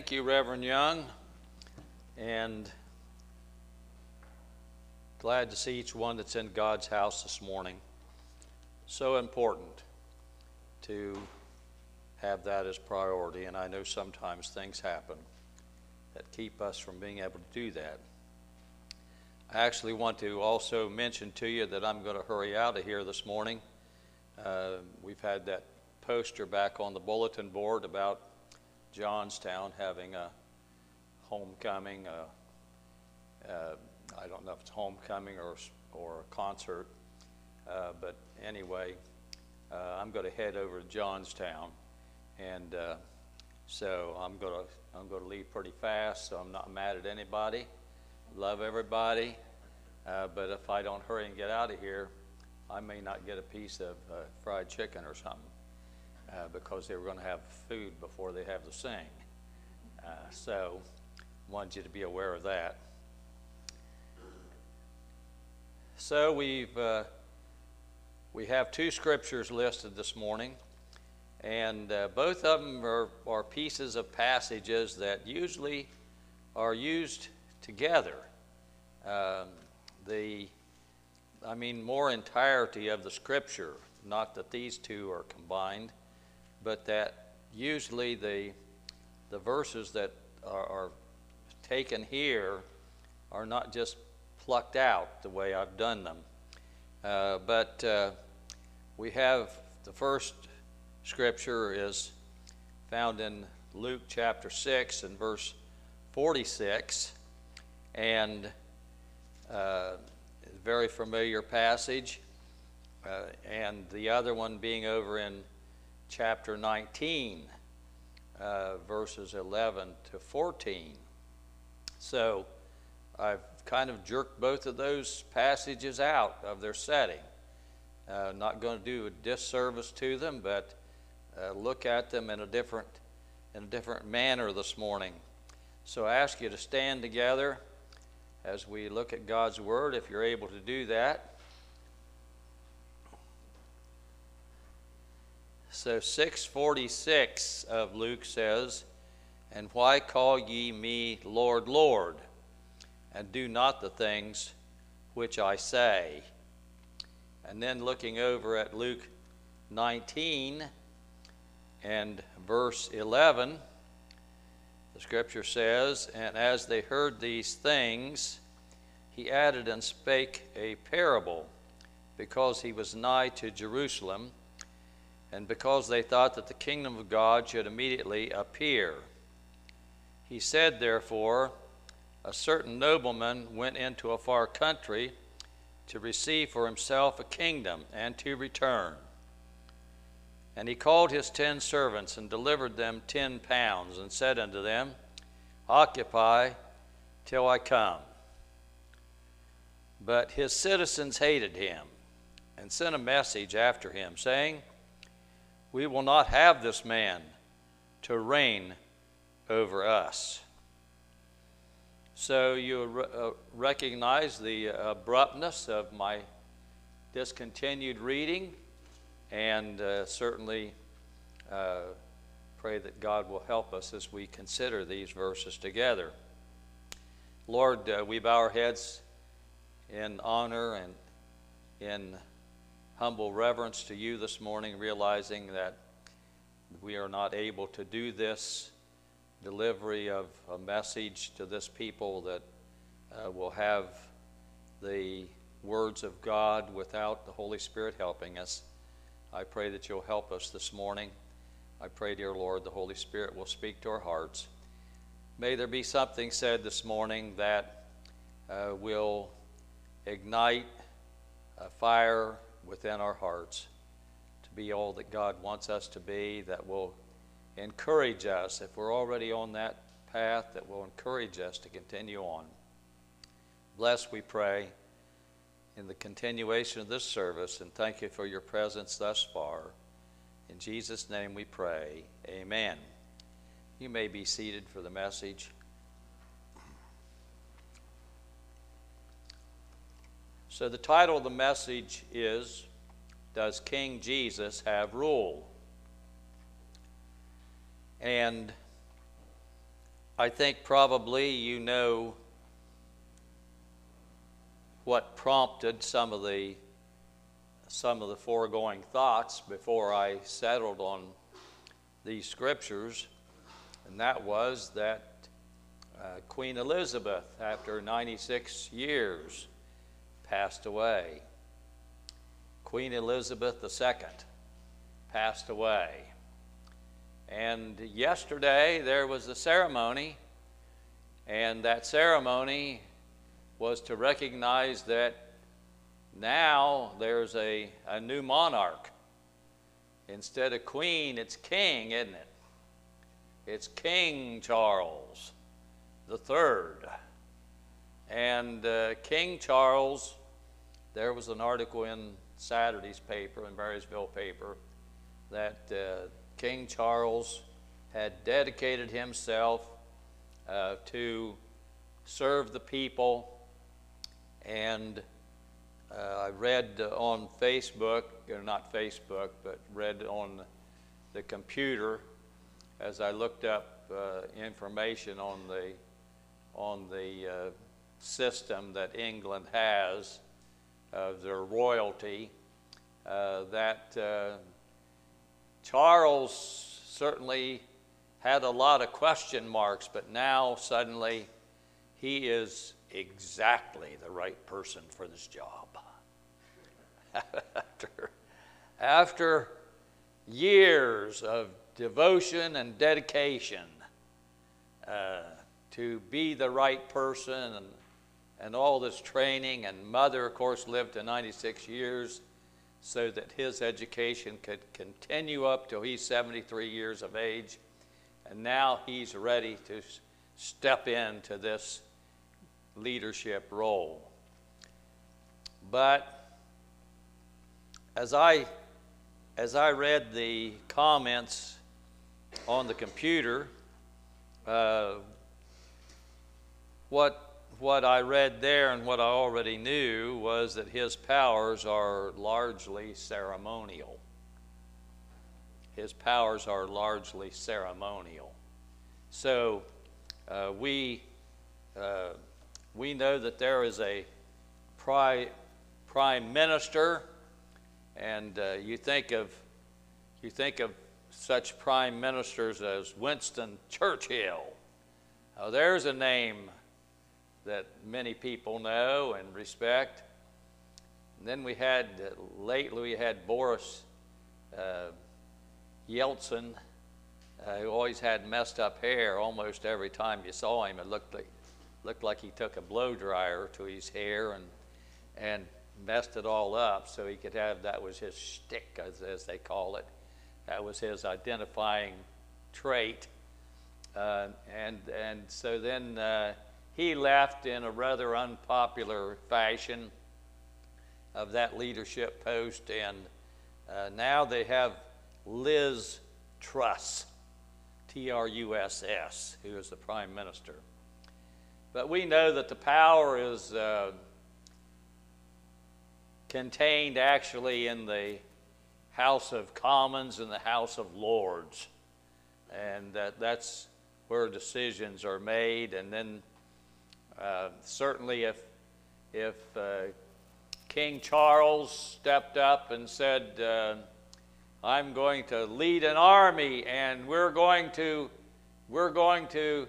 Thank you, Reverend Young, and glad to see each one that's in God's house this morning. So important to have that as priority, and I know sometimes things happen that keep us from being able to do that. I actually want to also mention to you that I'm going to hurry out of here this morning. Uh, we've had that poster back on the bulletin board about Johnstown having a homecoming. Uh, uh, I don't know if it's homecoming or, or a concert, uh, but anyway, uh, I'm going to head over to Johnstown, and uh, so I'm going to I'm going to leave pretty fast. So I'm not mad at anybody. Love everybody, uh, but if I don't hurry and get out of here, I may not get a piece of fried chicken or something uh, because they were going to have food before they have the sing. Uh, so, wanted you to be aware of that. So we've uh, we have two scriptures listed this morning, and uh, both of them are, are pieces of passages that usually are used together. Um, the I mean, more entirety of the scripture, not that these two are combined, but that usually the, the verses that are, are taken here are not just plucked out the way I've done them. Uh, but uh, we have the first scripture is found in Luke chapter 6 and verse 46. And uh, very familiar passage. Uh, and the other one being over in chapter 19, uh, verses 11 to 14. So I've kind of jerked both of those passages out of their setting. Uh, not going to do a disservice to them, but uh, look at them in a different in a different manner this morning. So I ask you to stand together as we look at God's Word, if you're able to do that. So 646 of Luke says, And why call ye me Lord, Lord, and do not the things which I say? And then looking over at Luke 19 and verse 11, the scripture says, And as they heard these things, he added and spake a parable, because he was nigh to Jerusalem and because they thought that the kingdom of God should immediately appear. He said, therefore, a certain nobleman went into a far country to receive for himself a kingdom and to return. And he called his ten servants and delivered them ten pounds and said unto them, Occupy till I come. But his citizens hated him and sent a message after him, saying, we will not have this man to reign over us. So you re- uh, recognize the abruptness of my discontinued reading, and uh, certainly uh, pray that God will help us as we consider these verses together. Lord, uh, we bow our heads in honor and in humble reverence to you this morning, realizing that we are not able to do this delivery of a message to this people that uh, will have the words of God without the Holy Spirit helping us. I pray that you'll help us this morning. I pray, dear Lord, the Holy Spirit will speak to our hearts. May there be something said this morning that uh, will ignite a fire within our hearts to be all that God wants us to be, that will encourage us, if we're already on that path, that will encourage us to continue on. Bless, we pray, in the continuation of this service, and thank you for your presence thus far. In Jesus' name we pray. Amen. You may be seated for the message. So, the title of the message is Does King Jesus Have Rule? And I think probably you know what prompted some of the some of the foregoing thoughts before I settled on these scriptures, and that was that uh, Queen Elizabeth, after 96 years, passed away. Queen Elizabeth II passed away. And yesterday there was a ceremony, and that ceremony was to recognize that now there's a, a new monarch. Instead of queen, it's king, isn't it? It's King Charles the Third. And uh, King Charles, there was an article in Saturday's paper, in Marysville paper, that uh, King Charles had dedicated himself uh, to serve the people. And uh, I read on Facebook, or not Facebook, but read on the computer as I looked up uh, information on the on the uh, system that England has of their royalty. Uh, that uh, Charles certainly had a lot of question marks, but now suddenly he is exactly the right person for this job. after, after years of devotion and dedication uh, to be the right person and, and all this training, and mother, of course, lived to 96 years so that his education could continue up till he's 73 years of age. And now he's ready to step into this leadership role. But as I, as I read the comments on the computer, uh, what what I read there and what I already knew was that his powers are largely ceremonial. His powers are largely ceremonial. So uh, we, uh, we know that there is a pri- prime minister, and uh, you think of you think of such prime ministers as Winston Churchill. Now, there's a name that many people know and respect. And then we had, uh, lately, we had Boris uh, Yeltsin, uh, who always had messed up hair almost every time you saw him. It looked like, looked like he took a blow dryer to his hair and, and messed it all up so he could have that was his shtick, as, as they call it. That was his identifying trait. Uh, and, and so then uh, he left in a rather unpopular fashion of that leadership post, and uh, now they have Liz Truss, T R U S S, who is the prime minister. But we know that the power is uh, contained actually in the House of Commons and the House of Lords. And that, that's where decisions are made, and then uh, certainly, if, if uh, King Charles stepped up and said, uh, I'm going to lead an army and we're going to, we're going to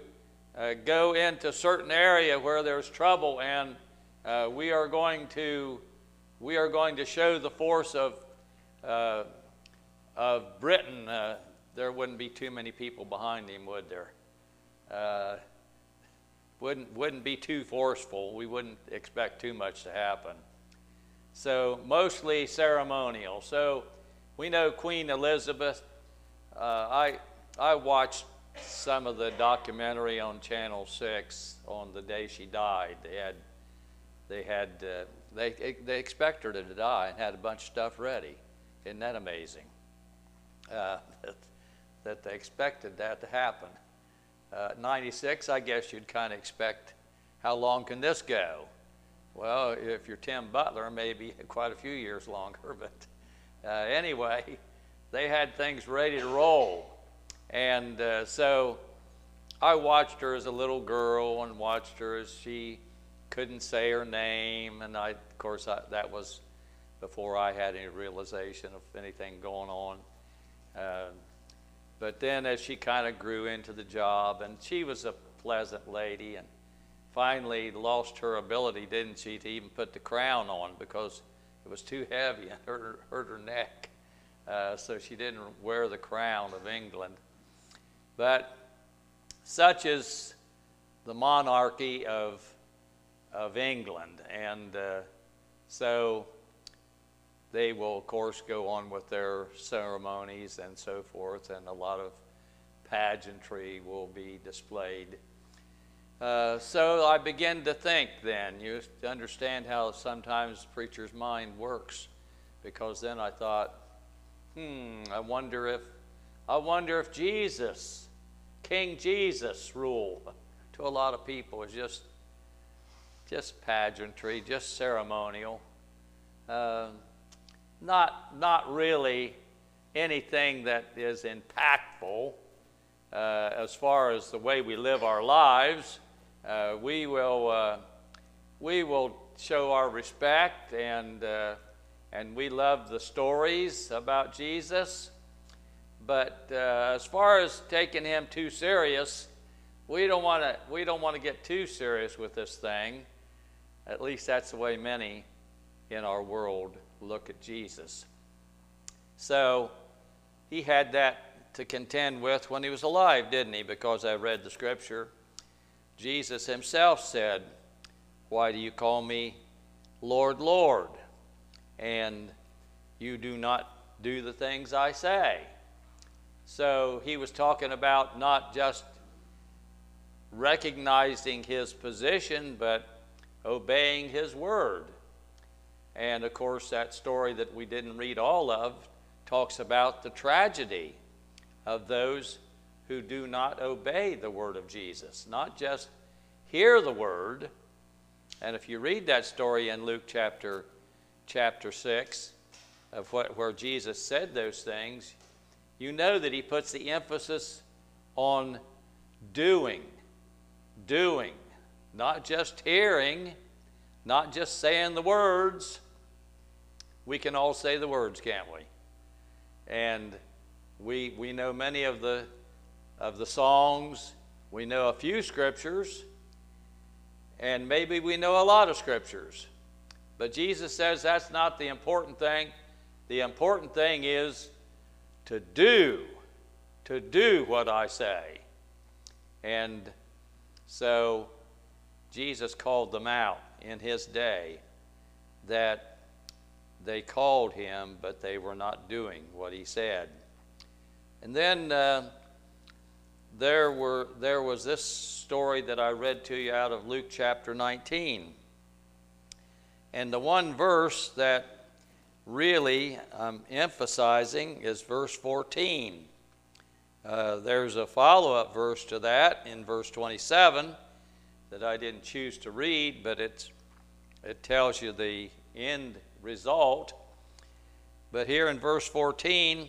uh, go into certain area where there's trouble and uh, we are going to, we are going to show the force of, of Britain, there wouldn't be too many people behind him, would there? Wouldn't, wouldn't be too forceful. We wouldn't expect too much to happen. So, mostly ceremonial. So, we know Queen Elizabeth. Uh, I, I watched some of the documentary on Channel 6 on the day she died. They had, they had, uh, they, they expected her to die and had a bunch of stuff ready. Isn't that amazing? Uh, that, that they expected that to happen. Uh, 96, I guess you'd kind of expect, how long can this go? Well, if you're Tim Butler, maybe quite a few years longer. But uh, anyway, they had things ready to roll. And uh, so I watched her as a little girl and watched her as she couldn't say her name, and I, of course, I, that was before I had any realization of anything going on. Uh, but then, as she kind of grew into the job, and she was a pleasant lady, and finally lost her ability, didn't she, to even put the crown on because it was too heavy and hurt, hurt her neck. Uh, so she didn't wear the crown of England. But such is the monarchy of, of England. And uh, so they will, of course, go on with their ceremonies and so forth, and a lot of pageantry will be displayed. Uh, so I begin to think then, you understand how sometimes preacher's mind works, because then I thought, hmm, I wonder if, I wonder if Jesus, King Jesus rule to a lot of people is just, just pageantry, just ceremonial, uh, not, not really anything that is impactful uh, as far as the way we live our lives uh, we will uh, we will show our respect and uh, and we love the stories about Jesus. But uh, as far as taking him too serious, we don't want to we don't want to get too serious with this thing. At least that's the way many in our world look at Jesus. So he had that to contend with when he was alive, didn't he? Because I read the scripture. Jesus himself said, Why do you call me Lord, Lord? And you do not do the things I say. So he was talking about not just recognizing his position, but obeying his word. And of course, that story that we didn't read all of talks about the tragedy of those who do not obey the word of Jesus, not just hear the word. And if you read that story in Luke chapter chapter 6 of what where Jesus said those things, you know that he puts the emphasis on doing, doing, not just hearing, not just saying the words. We can all say the words, can't we? And we, we know many of the of the songs. We know a few scriptures, and maybe we know a lot of scriptures. But Jesus says that's not the important thing. The important thing is to do, to do what I say. And so Jesus called them out in his day that they called him, but they were not doing what he said. And then uh, there, were, there was this story that I read to you out of Luke chapter 19. And the one verse that really I'm emphasizing is verse 14. Uh, there's a follow up verse to that in verse 27 that I didn't choose to read, but it's, it tells you the end result. But here in verse 14,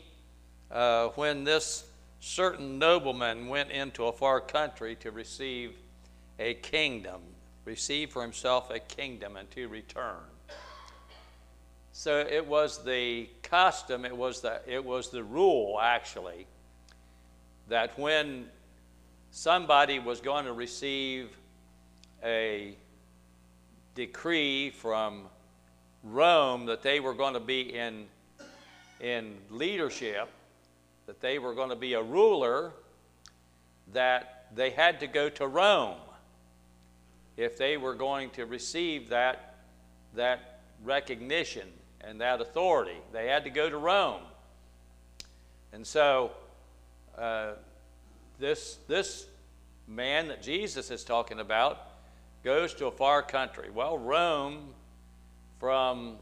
uh, when this certain nobleman went into a far country to receive a kingdom, receive for himself a kingdom and to return. So it was the custom, it was the, it was the rule actually, that when somebody was going to receive a decree from Rome that they were going to be in, in leadership, that they were going to be a ruler, that they had to go to Rome if they were going to receive that, that recognition and that authority. They had to go to Rome. And so, uh, this, this man that Jesus is talking about goes to a far country. Well, Rome from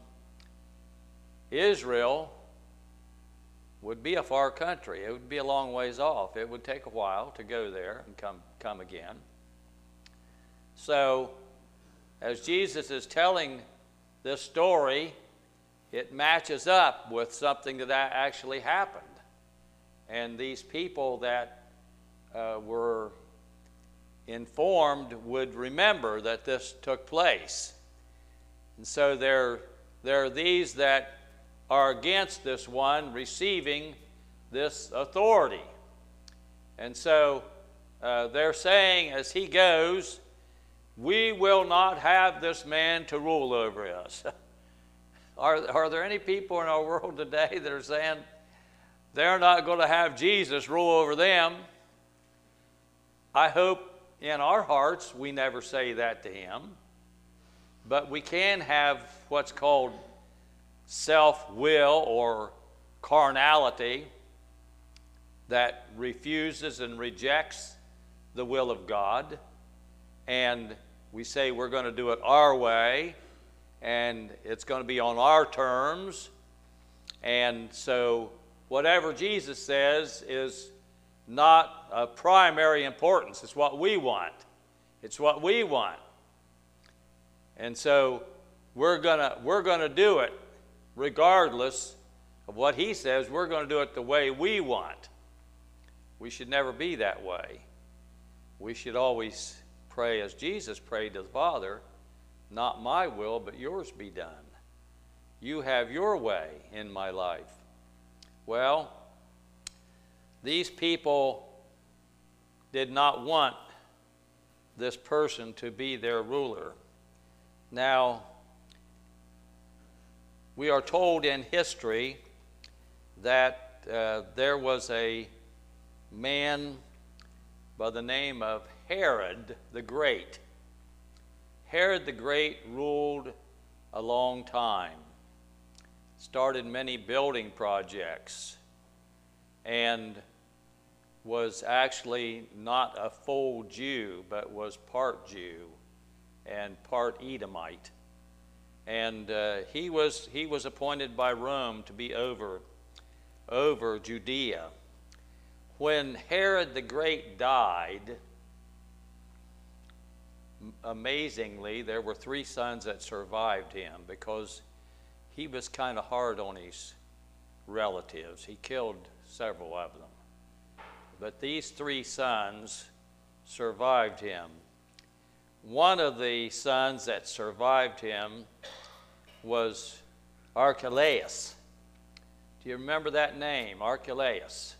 Israel would be a far country. It would be a long ways off. It would take a while to go there and come, come again. So, as Jesus is telling this story, it matches up with something that actually happened. And these people that uh, were informed would remember that this took place. And so there, there are these that are against this one receiving this authority. And so uh, they're saying as he goes, we will not have this man to rule over us. are, are there any people in our world today that are saying they're not going to have Jesus rule over them? I hope in our hearts we never say that to him, but we can have what's called self will or carnality that refuses and rejects the will of God and we say we're going to do it our way and it's going to be on our terms. And so, whatever Jesus says is not of primary importance. It's what we want. It's what we want. And so, we're to we're to do it regardless of what he says. We're to do it the way we want. We should never be that way. We should always pray as Jesus prayed to the Father, not my will, but yours be done. You have your way in my life. Well, these people did not want this person to be their ruler. Now, we are told in history that uh, there was a man by the name of Herod the Great. Herod the Great ruled a long time, started many building projects, and was actually not a full Jew, but was part Jew and part Edomite. And uh, he, was, he was appointed by Rome to be over, over Judea. When Herod the Great died, amazingly, there were three sons that survived him because he was kind of hard on his relatives. He killed several of them. But these three sons survived him. One of the sons that survived him was Archelaus. Do you remember that name, Archelaus?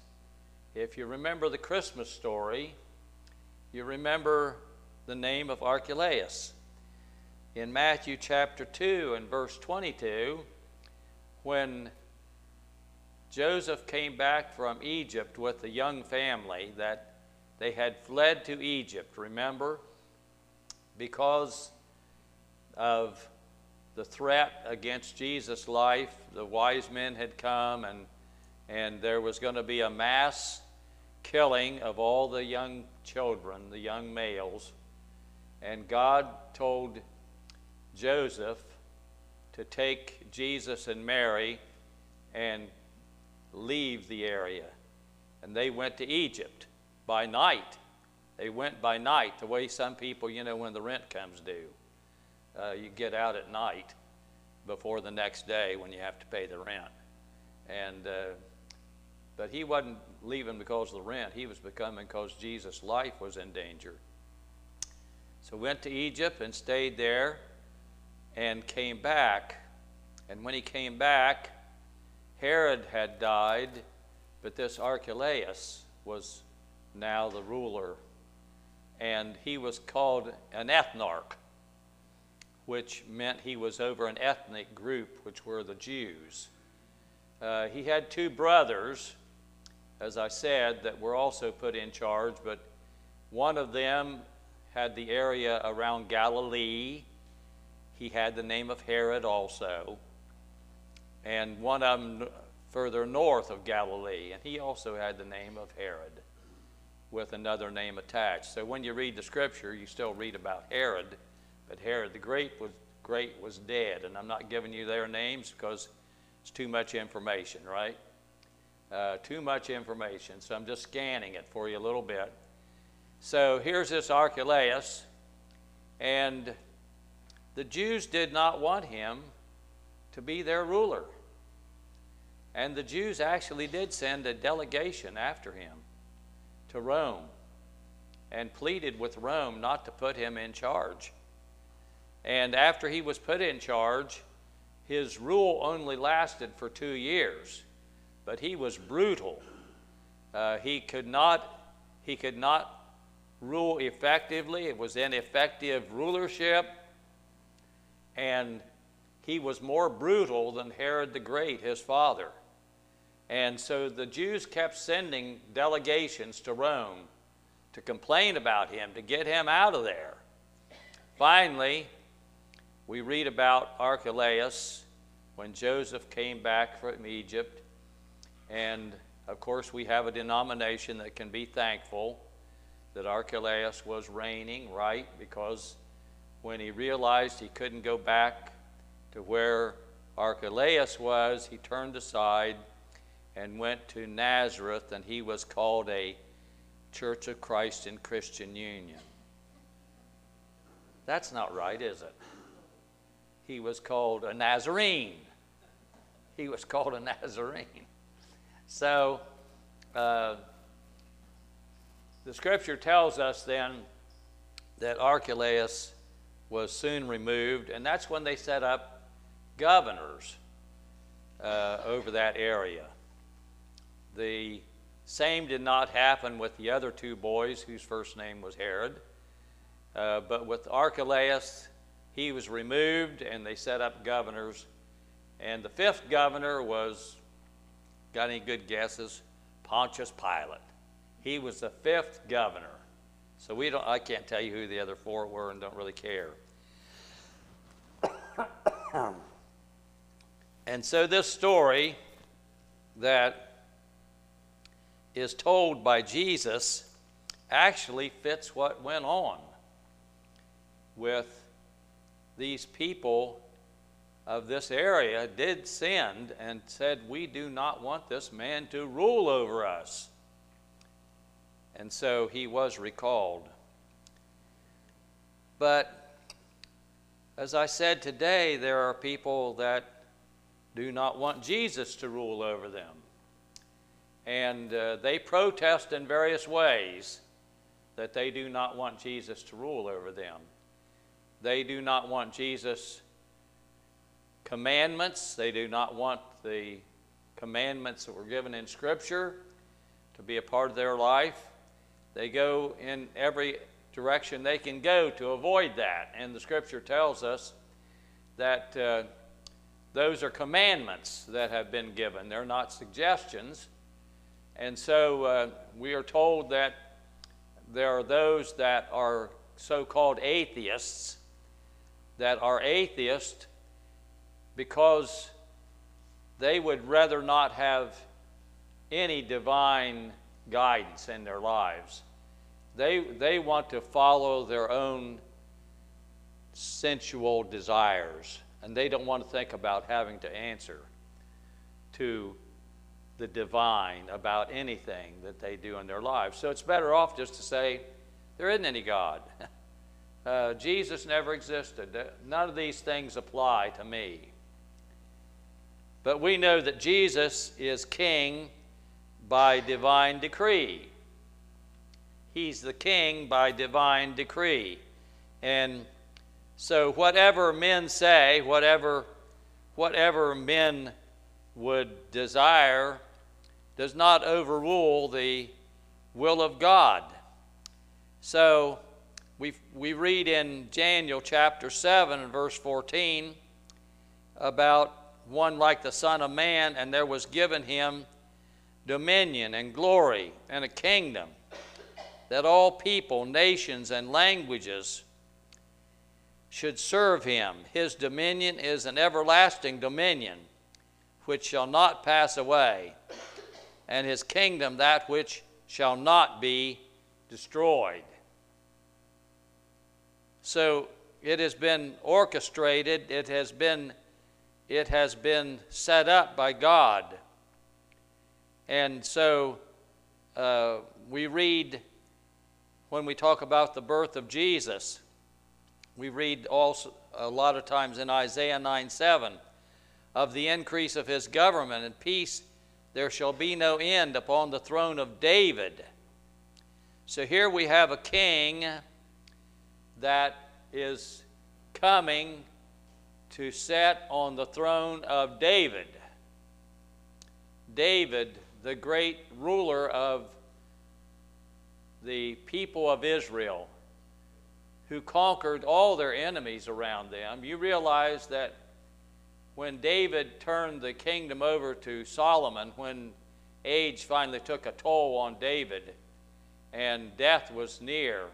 If you remember the Christmas story, you remember the name of Archelaus. In Matthew chapter 2 and verse 22, when Joseph came back from Egypt with the young family that they had fled to Egypt, remember? Because of the threat against Jesus' life, the wise men had come and, and there was going to be a mass killing of all the young children, the young males. And God told Joseph to take Jesus and Mary and leave the area. And they went to Egypt by night. They went by night, the way some people, you know, when the rent comes due. Uh, you get out at night before the next day when you have to pay the rent. And, uh, but he wasn't leaving because of the rent. He was becoming because Jesus' life was in danger. So went to Egypt and stayed there and came back. And when he came back, Herod had died, but this Archelaus was now the ruler. And he was called an ethnarch, which meant he was over an ethnic group, which were the Jews. Uh, he had two brothers, as I said, that were also put in charge, but one of them had the area around Galilee. He had the name of Herod also. And one of them further north of Galilee, and he also had the name of Herod with another name attached. So when you read the scripture, you still read about Herod, but Herod the Great was, great was dead. And I'm not giving you their names because it's too much information, right? Uh, too much information. So I'm just scanning it for you a little bit. So here's this Archelaus, and the Jews did not want him to be their ruler. And the Jews actually did send a delegation after him to Rome. and pleaded with Rome not to put him in charge. And after he was put in charge, his rule only lasted for two years, but he was brutal. Uh, he could not he could not rule effectively. It was ineffective rulership, and he was more brutal than Herod the Great, his father. And so the Jews kept sending delegations to Rome to complain about him, to get him out of there. Finally, we read about Archelaus when Joseph came back from Egypt. And of course, we have a denomination that can be thankful that Archelaus was reigning, right? Because when he realized he couldn't go back to where Archelaus was, he turned aside and went to Nazareth, and he was called a Church of Christ in Christian Union. That's not right, is it? He was called a Nazarene. He was called a Nazarene. So, uh, the scripture tells us then that Archelaus was soon removed, and that's when they set up governors uh, over that area. The same did not happen with the other two boys whose first name was Herod. Uh, but with Archelaus, he was removed and they set up governors. And the fifth governor was, got any good guesses? Pontius Pilate. He was the fifth governor. So we don't, I can't tell you who the other four were and don't really care. and so this story that is told by Jesus actually fits what went on with these people of this area did send and said, We do not want this man to rule over us. And so he was recalled. But as I said today, there are people that do not want Jesus to rule over them and uh, they protest in various ways that they do not want Jesus to rule over them. They do not want Jesus' commandments, they do not want the commandments that were given in Scripture to be a part of their life. They go in every direction they can go to avoid that. And the Scripture tells us that uh, those are commandments that have been given, they're not suggestions. And so uh, we are told that there are those that are so called atheists that are atheists because they would rather not have any divine guidance in their lives. They, they want to follow their own sensual desires, and they don't want to think about having to answer to the divine about anything that they do in their lives. So it's better off just to say, there isn't any God. Uh, Jesus never existed. None of these things apply to me. But we know that Jesus is king by divine decree. He's the king by divine decree. And so whatever men say, whatever, whatever men would desire does not overrule the will of God. So we, we read in Daniel chapter 7 and verse 14 about one like the Son of Man, and there was given him dominion and glory and a kingdom, that all people, nations, and languages should serve him. His dominion is an everlasting dominion which shall not pass away and his kingdom that which shall not be destroyed. So it has been orchestrated, it has been, it has been set up by God. And so uh, we read, when we talk about the birth of Jesus, we read also a lot of times in Isaiah 9 7 of the increase of his government and peace there shall be no end upon the throne of David So here we have a king that is coming to sit on the throne of David. David, the great ruler of the people of Israel, who conquered all their enemies around them. You realize that when David turned the kingdom over to Solomon, when age finally took a toll on David and death was near,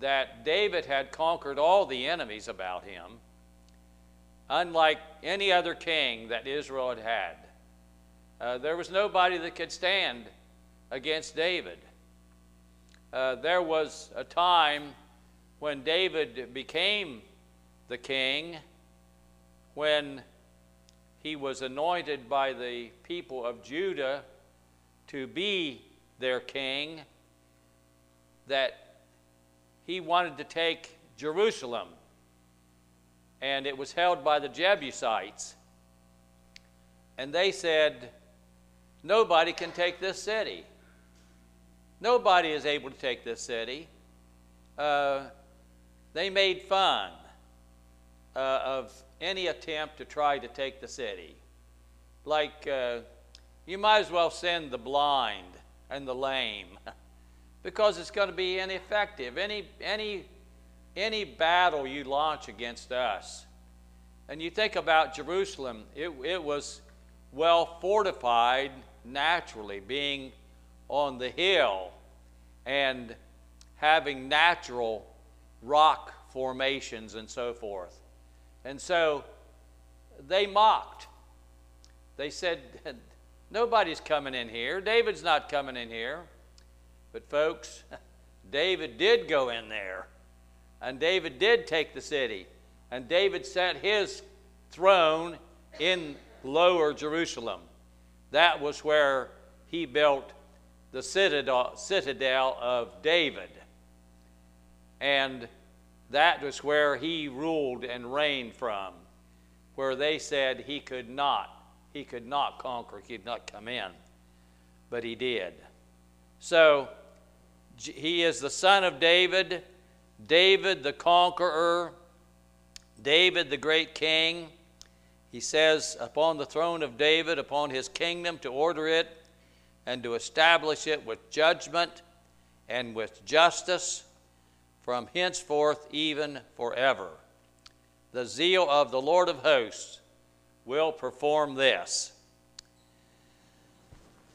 that David had conquered all the enemies about him, unlike any other king that Israel had had. Uh, there was nobody that could stand against David. Uh, there was a time when David became the king when he was anointed by the people of Judah to be their king, that he wanted to take Jerusalem, and it was held by the Jebusites. And they said, Nobody can take this city. Nobody is able to take this city. Uh, they made fun uh, of any attempt to try to take the city. Like, uh, you might as well send the blind and the lame because it's going to be ineffective. Any, any, any battle you launch against us, and you think about Jerusalem, it, it was well fortified naturally, being on the hill and having natural rock formations and so forth. And so they mocked. They said, Nobody's coming in here. David's not coming in here. But, folks, David did go in there. And David did take the city. And David set his throne in lower Jerusalem. That was where he built the citadel, citadel of David. And that was where he ruled and reigned from, where they said he could not, he could not conquer, he could not come in. But he did. So he is the son of David, David the conqueror, David the great king. He says, upon the throne of David, upon his kingdom, to order it and to establish it with judgment and with justice from henceforth even forever. The zeal of the Lord of hosts will perform this.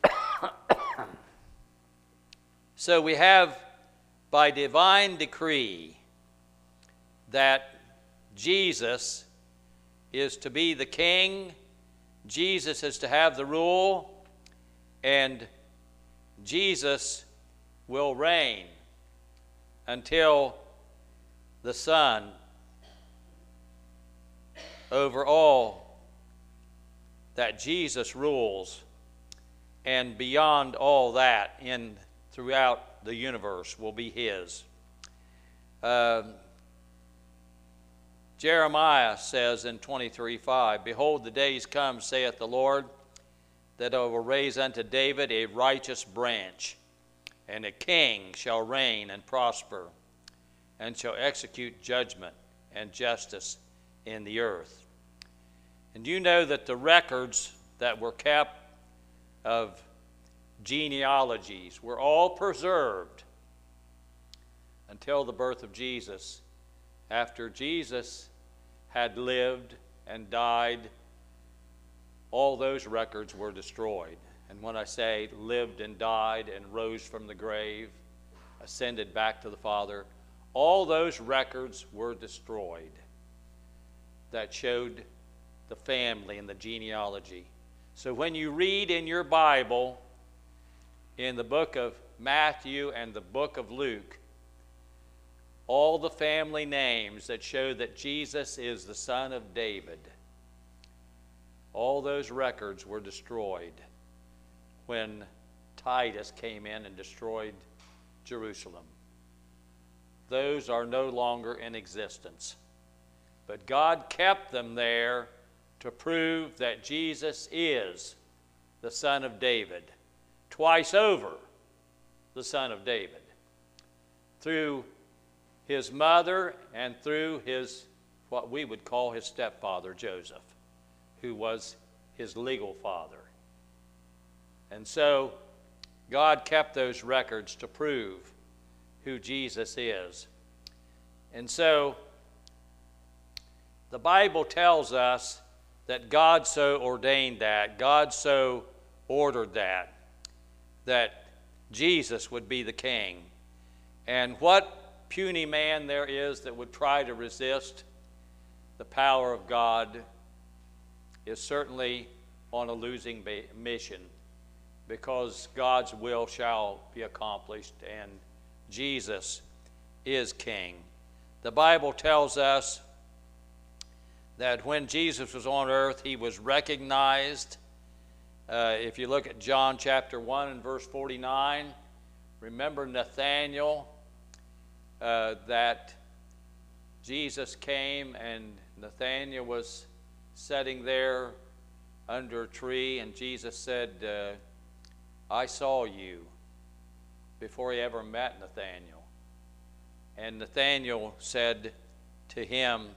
so we have by divine decree that Jesus is to be the king, Jesus is to have the rule, and Jesus will reign until the Son over all that Jesus rules and beyond all that in throughout the universe will be his. Uh, Jeremiah says in 23 5, Behold, the days come, saith the Lord, that I will raise unto David a righteous branch and a king shall reign and prosper, and shall execute judgment and justice in the earth. And you know that the records that were kept of genealogies were all preserved until the birth of Jesus. After Jesus had lived and died, all those records were destroyed. And when I say lived and died and rose from the grave, ascended back to the Father, all those records were destroyed that showed the family and the genealogy. So when you read in your Bible, in the book of Matthew and the book of Luke, all the family names that show that Jesus is the son of David, all those records were destroyed when Titus came in and destroyed Jerusalem. Those are no longer in existence. But God kept them there to prove that Jesus is the Son of David. Twice over, the son of David through his mother and through his, what we would call his stepfather, Joseph, who was his legal father. And so God kept those records to prove who Jesus is. And so the Bible tells us that God so ordained that, God so ordered that, that Jesus would be the king. And what puny man there is that would try to resist the power of God is certainly on a losing mission because God's will shall be accomplished and Jesus is king. The Bible tells us that when Jesus was on earth, he was recognized. Uh, if you look at John chapter 1 and verse 49, remember Nathanael, uh, that Jesus came and Nathanael was sitting there under a tree, and Jesus said, uh, I saw you before he ever met Nathanael. And Nathanael said to him,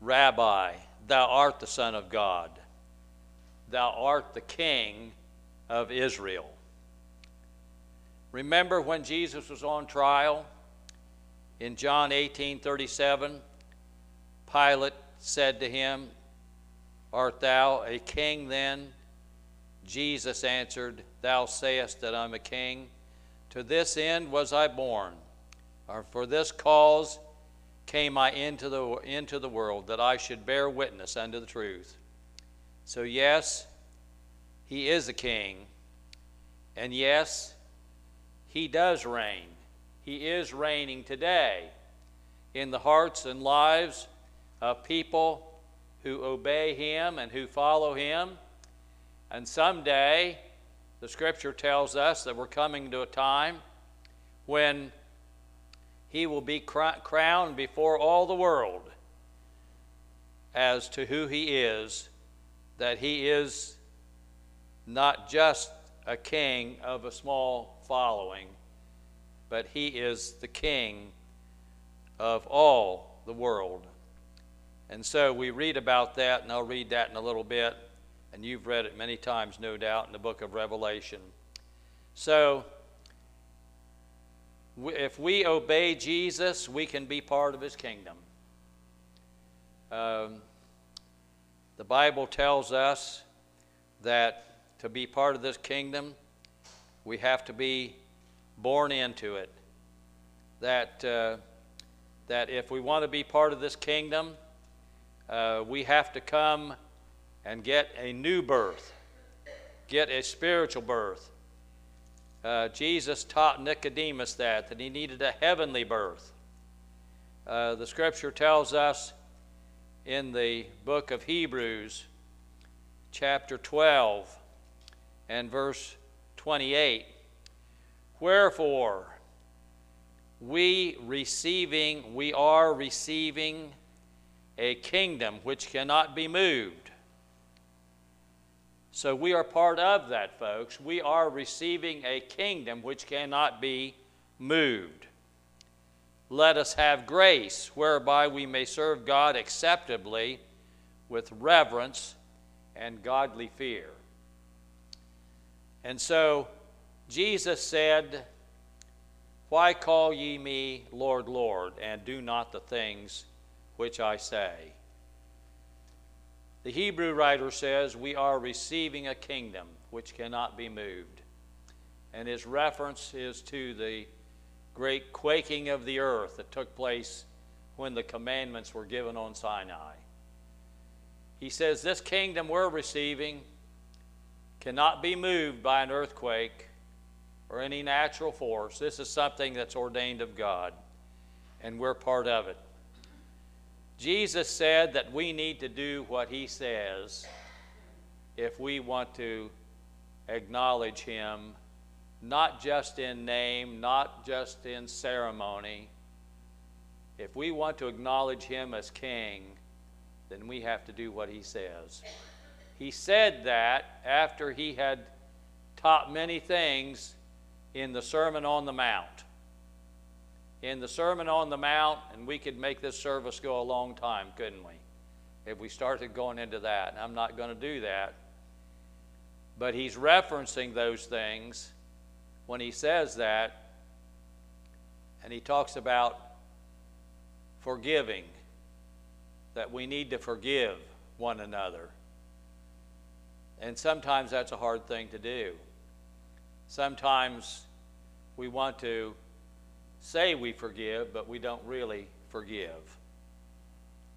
Rabbi, thou art the Son of God. Thou art the King of Israel. Remember when Jesus was on trial in John 18 37? Pilate said to him, Art thou a king then? Jesus answered, Thou sayest that I'm a king. To this end was I born, or for this cause came I into the, into the world, that I should bear witness unto the truth. So, yes, he is a king, and yes, he does reign. He is reigning today in the hearts and lives of people who obey him and who follow him. And someday, the scripture tells us that we're coming to a time when he will be crowned before all the world as to who he is, that he is not just a king of a small following, but he is the king of all the world. And so we read about that, and I'll read that in a little bit, and you've read it many times, no doubt, in the book of Revelation. So, if we obey Jesus, we can be part of his kingdom. Um, the Bible tells us that to be part of this kingdom, we have to be born into it. That, uh, that if we want to be part of this kingdom, uh, we have to come and get a new birth, get a spiritual birth. Uh, Jesus taught Nicodemus that, that he needed a heavenly birth. Uh, the scripture tells us in the book of Hebrews, chapter 12, and verse 28 Wherefore, we receiving, we are receiving a kingdom which cannot be moved. So we are part of that, folks. We are receiving a kingdom which cannot be moved. Let us have grace whereby we may serve God acceptably with reverence and godly fear. And so Jesus said, Why call ye me Lord, Lord, and do not the things which I say. The Hebrew writer says, We are receiving a kingdom which cannot be moved. And his reference is to the great quaking of the earth that took place when the commandments were given on Sinai. He says, This kingdom we're receiving cannot be moved by an earthquake or any natural force. This is something that's ordained of God, and we're part of it. Jesus said that we need to do what he says if we want to acknowledge him, not just in name, not just in ceremony. If we want to acknowledge him as king, then we have to do what he says. he said that after he had taught many things in the Sermon on the Mount. In the Sermon on the Mount, and we could make this service go a long time, couldn't we? If we started going into that. And I'm not going to do that. But he's referencing those things when he says that. And he talks about forgiving, that we need to forgive one another. And sometimes that's a hard thing to do. Sometimes we want to say we forgive, but we don't really forgive.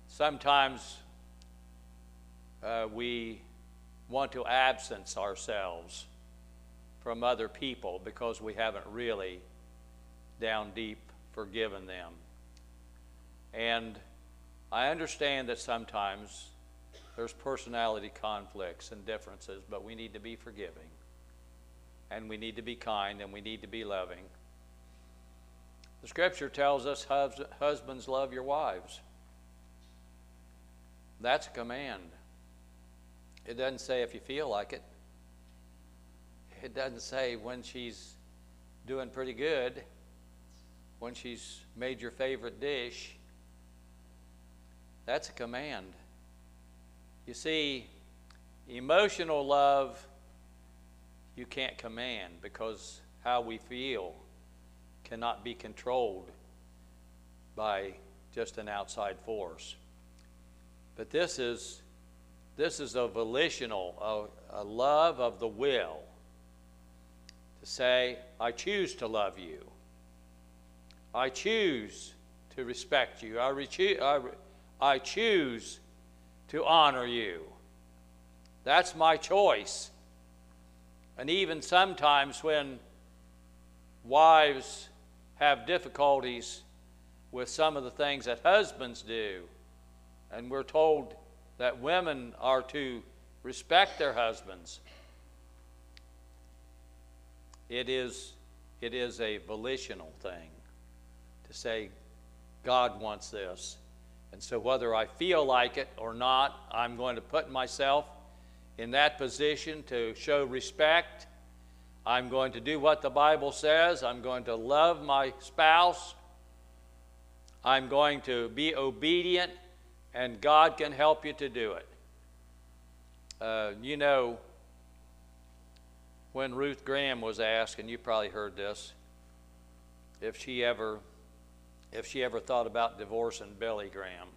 Sometimes uh, we want to absence ourselves from other people because we haven't really down deep forgiven them. And I understand that sometimes there's personality conflicts and differences, but we need to be forgiving. And we need to be kind and we need to be loving. The scripture tells us husbands love your wives. That's a command. It doesn't say if you feel like it. It doesn't say when she's doing pretty good, when she's made your favorite dish. That's a command. You see, emotional love you can't command because how we feel cannot be controlled by just an outside force. But this is this is a volitional, a, a love of the will to say, I choose to love you. I choose to respect you. I, I, I choose to honor you. That's my choice. And even sometimes when wives have difficulties with some of the things that husbands do, and we're told that women are to respect their husbands, it is, it is a volitional thing to say, God wants this. And so, whether I feel like it or not, I'm going to put myself in that position to show respect. I'm going to do what the Bible says. I'm going to love my spouse. I'm going to be obedient, and God can help you to do it. Uh, you know, when Ruth Graham was asked, and you probably heard this, if she ever if she ever thought about divorcing Billy Graham.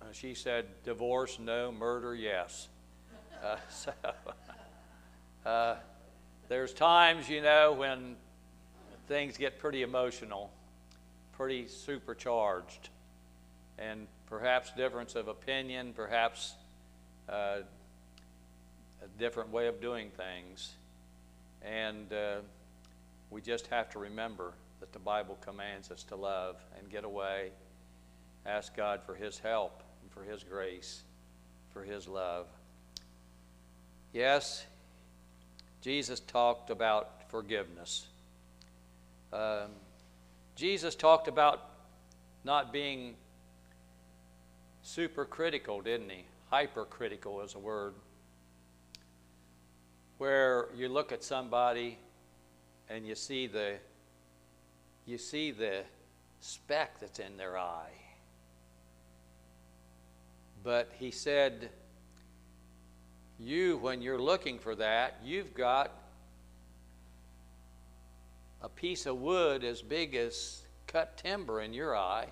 Uh, she said, Divorce, no. Murder, yes. Uh, so, uh, there's times, you know, when things get pretty emotional, pretty supercharged, and perhaps difference of opinion, perhaps uh, a different way of doing things. And uh, we just have to remember that the Bible commands us to love and get away. Ask God for His help and for His grace, for His love. Yes, Jesus talked about forgiveness. Um, Jesus talked about not being supercritical, didn't he? Hypercritical is a word. Where you look at somebody and you see the you see the speck that's in their eye. But he said, You, when you're looking for that, you've got a piece of wood as big as cut timber in your eye,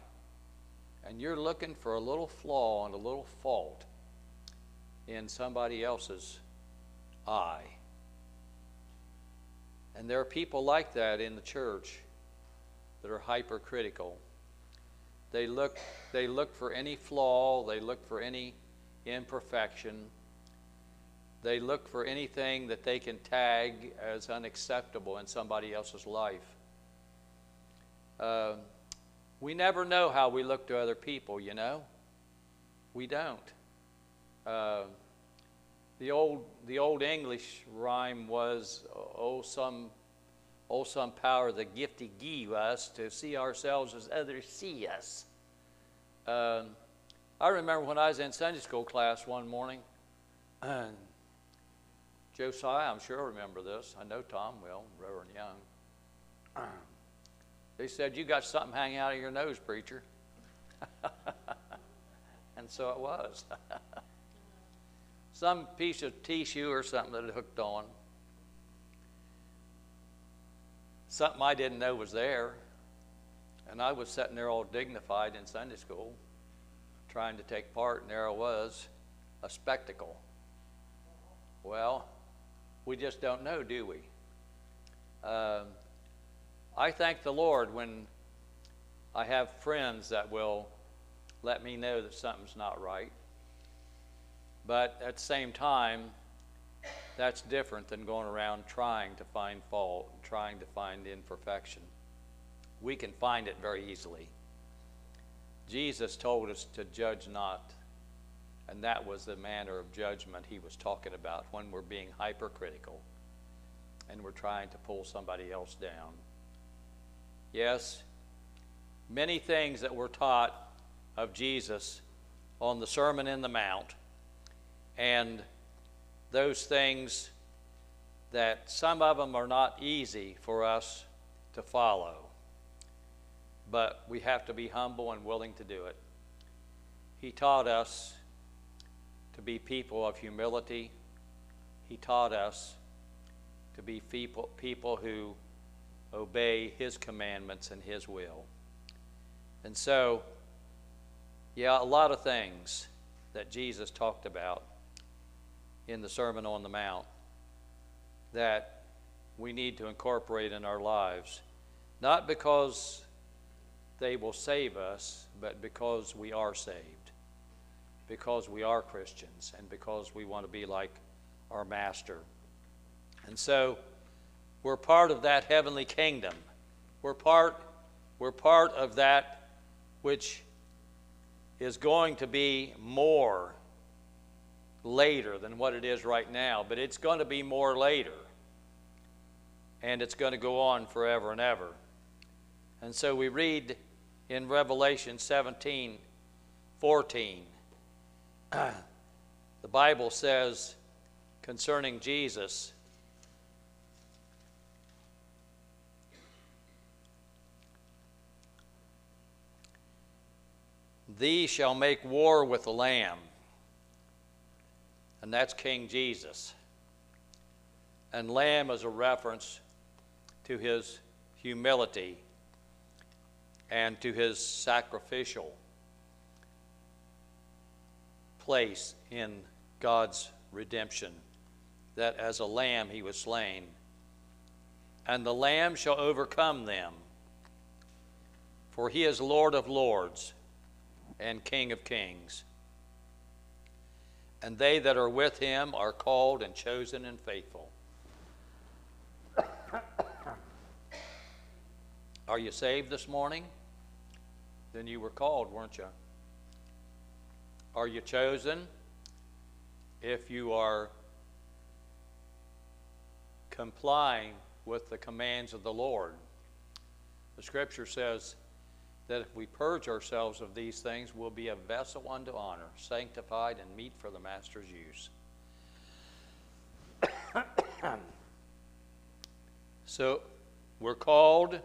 and you're looking for a little flaw and a little fault in somebody else's eye. And there are people like that in the church that are hypercritical. They look, they look for any flaw, they look for any imperfection, they look for anything that they can tag as unacceptable in somebody else's life. Uh, we never know how we look to other people, you know? We don't. Uh, the old, the old English rhyme was, oh, some oh, some power the gift he gave us to see ourselves as others see us. Um, I remember when I was in Sunday school class one morning, Josiah, I'm sure remember this. I know Tom will, Reverend Young. They said, You got something hanging out of your nose, preacher. and so it was. Some piece of tissue or something that had hooked on. Something I didn't know was there. And I was sitting there all dignified in Sunday school, trying to take part, and there I was, a spectacle. Well, we just don't know, do we? Um, I thank the Lord when I have friends that will let me know that something's not right. But at the same time, that's different than going around trying to find fault, trying to find imperfection. We can find it very easily. Jesus told us to judge not, and that was the manner of judgment he was talking about when we're being hypercritical and we're trying to pull somebody else down. Yes, many things that were taught of Jesus on the Sermon in the Mount, and those things that some of them are not easy for us to follow, but we have to be humble and willing to do it. He taught us to be people of humility. He taught us to be people, people who obey His commandments and His will. And so, yeah, a lot of things that Jesus talked about in the Sermon on the Mount that we need to incorporate in our lives, not because they will save us, but because we are saved, because we are Christians, and because we want to be like our Master. And so, we're part of that heavenly kingdom. We're part, we're part of that which is going to be more later than what it is right now, but it's going to be more later. And it's going to go on forever and ever. And so we read in Revelation 17 14, the Bible says concerning Jesus, Thee shall make war with the Lamb. And that's King Jesus. And Lamb is a reference to his humility and to his sacrificial place in God's redemption, that as a lamb he was slain. And the Lamb shall overcome them, for he is Lord of lords and King of kings. And they that are with him are called and chosen and faithful. are you saved this morning? Then you were called, weren't you? Are you chosen? If you are complying with the commands of the Lord. The scripture says, that if we purge ourselves of these things, we'll be a vessel unto honor, sanctified and meet for the Master's use. so we're called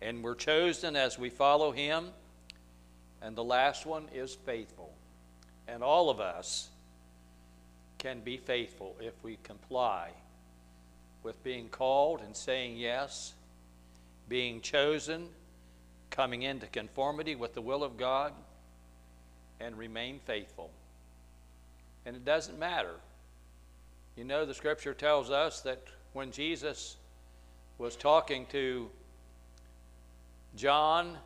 and we're chosen as we follow Him. And the last one is faithful. And all of us can be faithful if we comply with being called and saying yes, being chosen coming into conformity with the will of God, and remain faithful. And it doesn't matter. You know, the scripture tells us that when Jesus was talking to John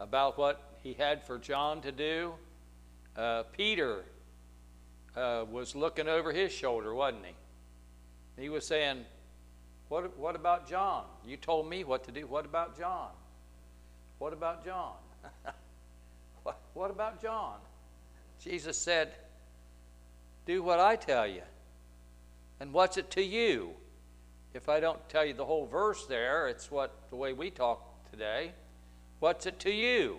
about what he had for John to do, uh, Peter uh, was looking over his shoulder, wasn't he? He was saying, what, what about John? You told me what to do. What about John? What about John? what, what about John? Jesus said, Do what I tell you. And what's it to you? If I don't tell you the whole verse there, it's what the way we talk today. What's it to you?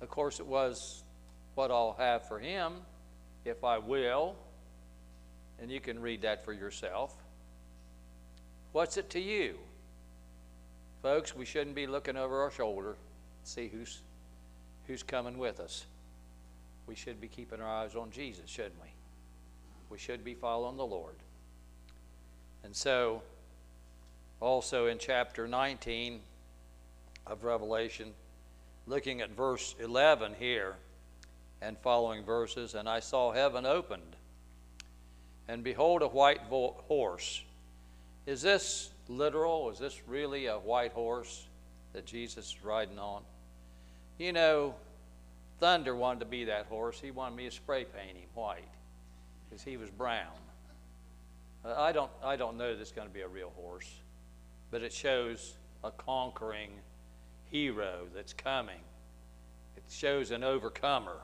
Of course, it was what I'll have for him. if I will, and you can read that for yourself. What's it to you? Folks, we shouldn't be looking over our shoulder, see who's, who's coming with us. We should be keeping our eyes on Jesus, shouldn't we? We should be following the Lord. And so, also in chapter 19 of Revelation, looking at verse 11 here and following verses, and I saw heaven opened, and behold, a white horse. Is this literal? Is this really a white horse that Jesus is riding on? You know, Thunder wanted to be that horse. He wanted me to spray paint him white because he was brown. Uh, I don't, I don't know that it's going to be a real horse, but it shows a conquering hero that's coming. It shows an overcomer.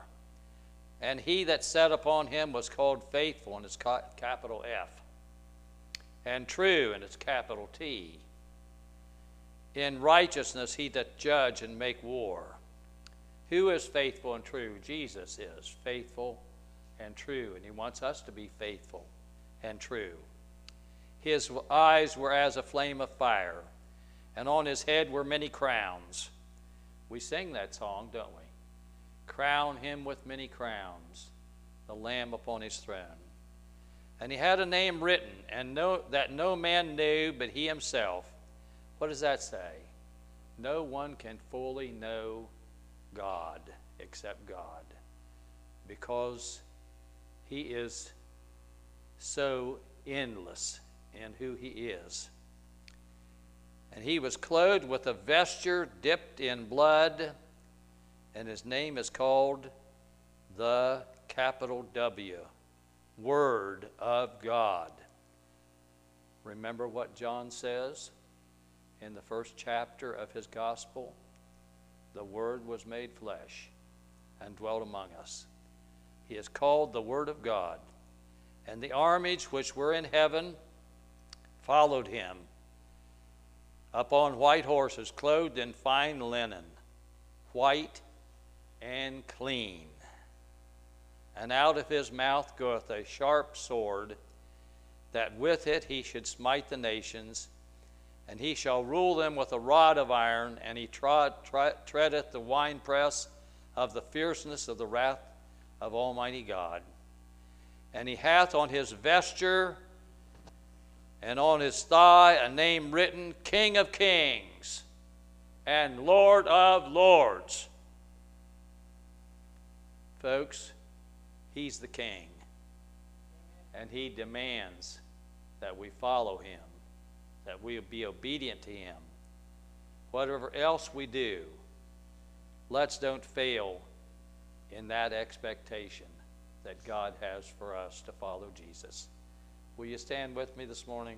And he that sat upon him was called faithful, and it's capital F, and true, and it's capital T. In righteousness he that judge and make war. Who is faithful and true? Jesus is faithful and true, and he wants us to be faithful and true. His eyes were as a flame of fire, and on his head were many crowns. We sing that song, don't we? Crown him with many crowns, the Lamb upon his throne. And he had a name written, and no, that no man knew but he himself. What does that say? No one can fully know God except God because he is so endless in who he is. And he was clothed with a vesture dipped in blood, and his name is called the capital W, Word of God. Remember what John says in the first chapter of his gospel? The Word was made flesh and dwelt among us. He is called the Word of God. And the armies which were in heaven followed him upon white horses, clothed in fine linen, white and clean. And out of his mouth goeth a sharp sword, that with it he should smite the nations and he shall rule them with a rod of iron, and he trod, treadeth the winepress of the fierceness of the wrath of Almighty God. And he hath on his vesture and on his thigh a name written King of Kings and Lord of Lords. Folks, he's the king, and he demands that we follow him that we be obedient to Him. Whatever else we do, let's don't fail in that expectation that God has for us to follow Jesus. Will you stand with me this morning?